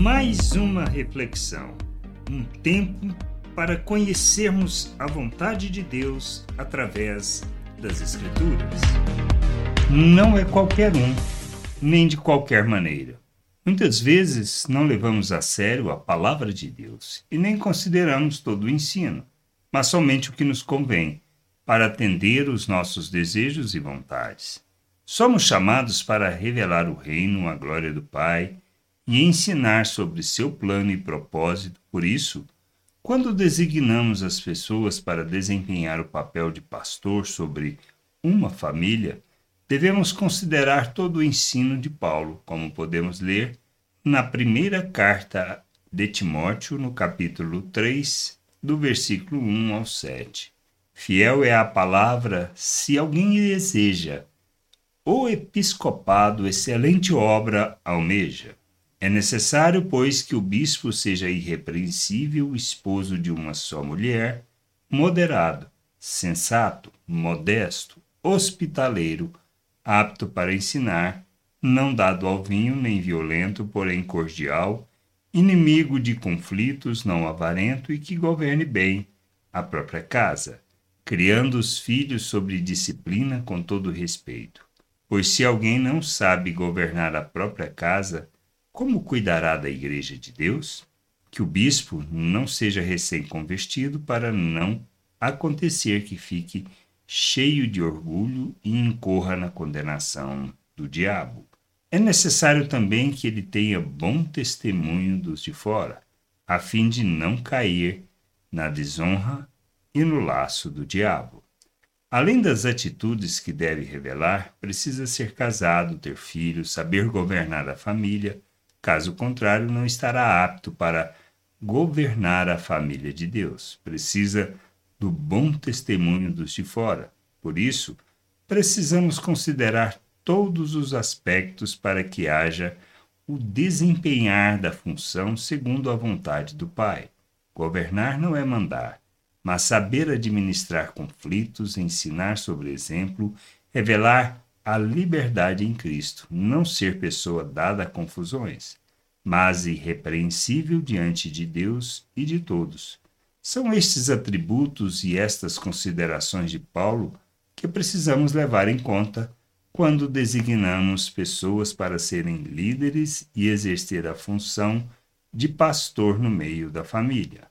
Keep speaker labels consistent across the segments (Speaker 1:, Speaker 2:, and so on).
Speaker 1: Mais uma reflexão, um tempo para conhecermos a vontade de Deus através das Escrituras. Não é qualquer um, nem de qualquer maneira. Muitas vezes não levamos a sério a palavra de Deus e nem consideramos todo o ensino, mas somente o que nos convém para atender os nossos desejos e vontades. Somos chamados para revelar o reino, a glória do Pai e ensinar sobre seu plano e propósito. Por isso, quando designamos as pessoas para desempenhar o papel de pastor sobre uma família, devemos considerar todo o ensino de Paulo, como podemos ler na primeira carta de Timóteo, no capítulo 3, do versículo 1 ao 7. Fiel é a palavra se alguém deseja. O episcopado excelente obra almeja. É necessário, pois, que o bispo seja irrepreensível, esposo de uma só mulher, moderado, sensato, modesto, hospitaleiro, apto para ensinar, não dado ao vinho nem violento, porém cordial, inimigo de conflitos, não avarento e que governe bem a própria casa, criando os filhos sobre disciplina com todo respeito. Pois se alguém não sabe governar a própria casa, como cuidará da Igreja de Deus? Que o bispo não seja recém-convertido para não acontecer que fique cheio de orgulho e incorra na condenação do diabo. É necessário também que ele tenha bom testemunho dos de fora, a fim de não cair na desonra e no laço do diabo. Além das atitudes que deve revelar, precisa ser casado, ter filhos, saber governar a família, Caso contrário, não estará apto para governar a família de Deus. Precisa do bom testemunho dos de fora. Por isso, precisamos considerar todos os aspectos para que haja o desempenhar da função segundo a vontade do Pai. Governar não é mandar, mas saber administrar conflitos, ensinar sobre exemplo, revelar a liberdade em Cristo, não ser pessoa dada a confusões, mas irrepreensível diante de Deus e de todos. São estes atributos e estas considerações de Paulo que precisamos levar em conta quando designamos pessoas para serem líderes e exercer a função de pastor no meio da família.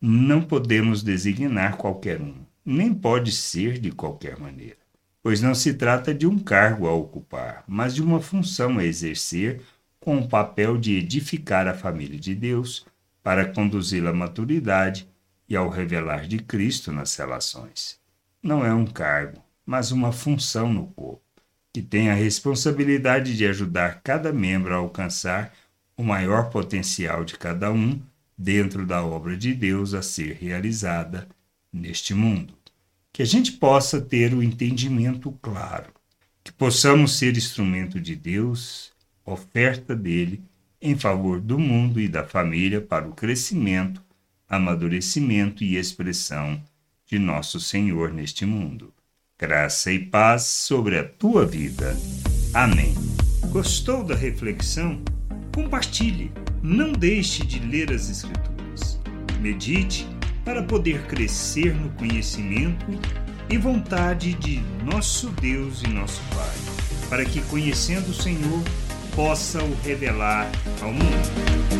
Speaker 1: Não podemos designar qualquer um, nem pode ser de qualquer maneira pois não se trata de um cargo a ocupar, mas de uma função a exercer com o papel de edificar a família de Deus para conduzi-la à maturidade e ao revelar de Cristo nas relações. Não é um cargo, mas uma função no corpo, que tem a responsabilidade de ajudar cada membro a alcançar o maior potencial de cada um dentro da obra de Deus a ser realizada neste mundo que a gente possa ter o entendimento claro, que possamos ser instrumento de Deus, oferta dele em favor do mundo e da família para o crescimento, amadurecimento e expressão de nosso Senhor neste mundo. Graça e paz sobre a tua vida. Amém. Gostou da reflexão? Compartilhe. Não deixe de ler as Escrituras. Medite para poder crescer no conhecimento e vontade de nosso Deus e nosso Pai, para que, conhecendo o Senhor, possa o revelar ao mundo.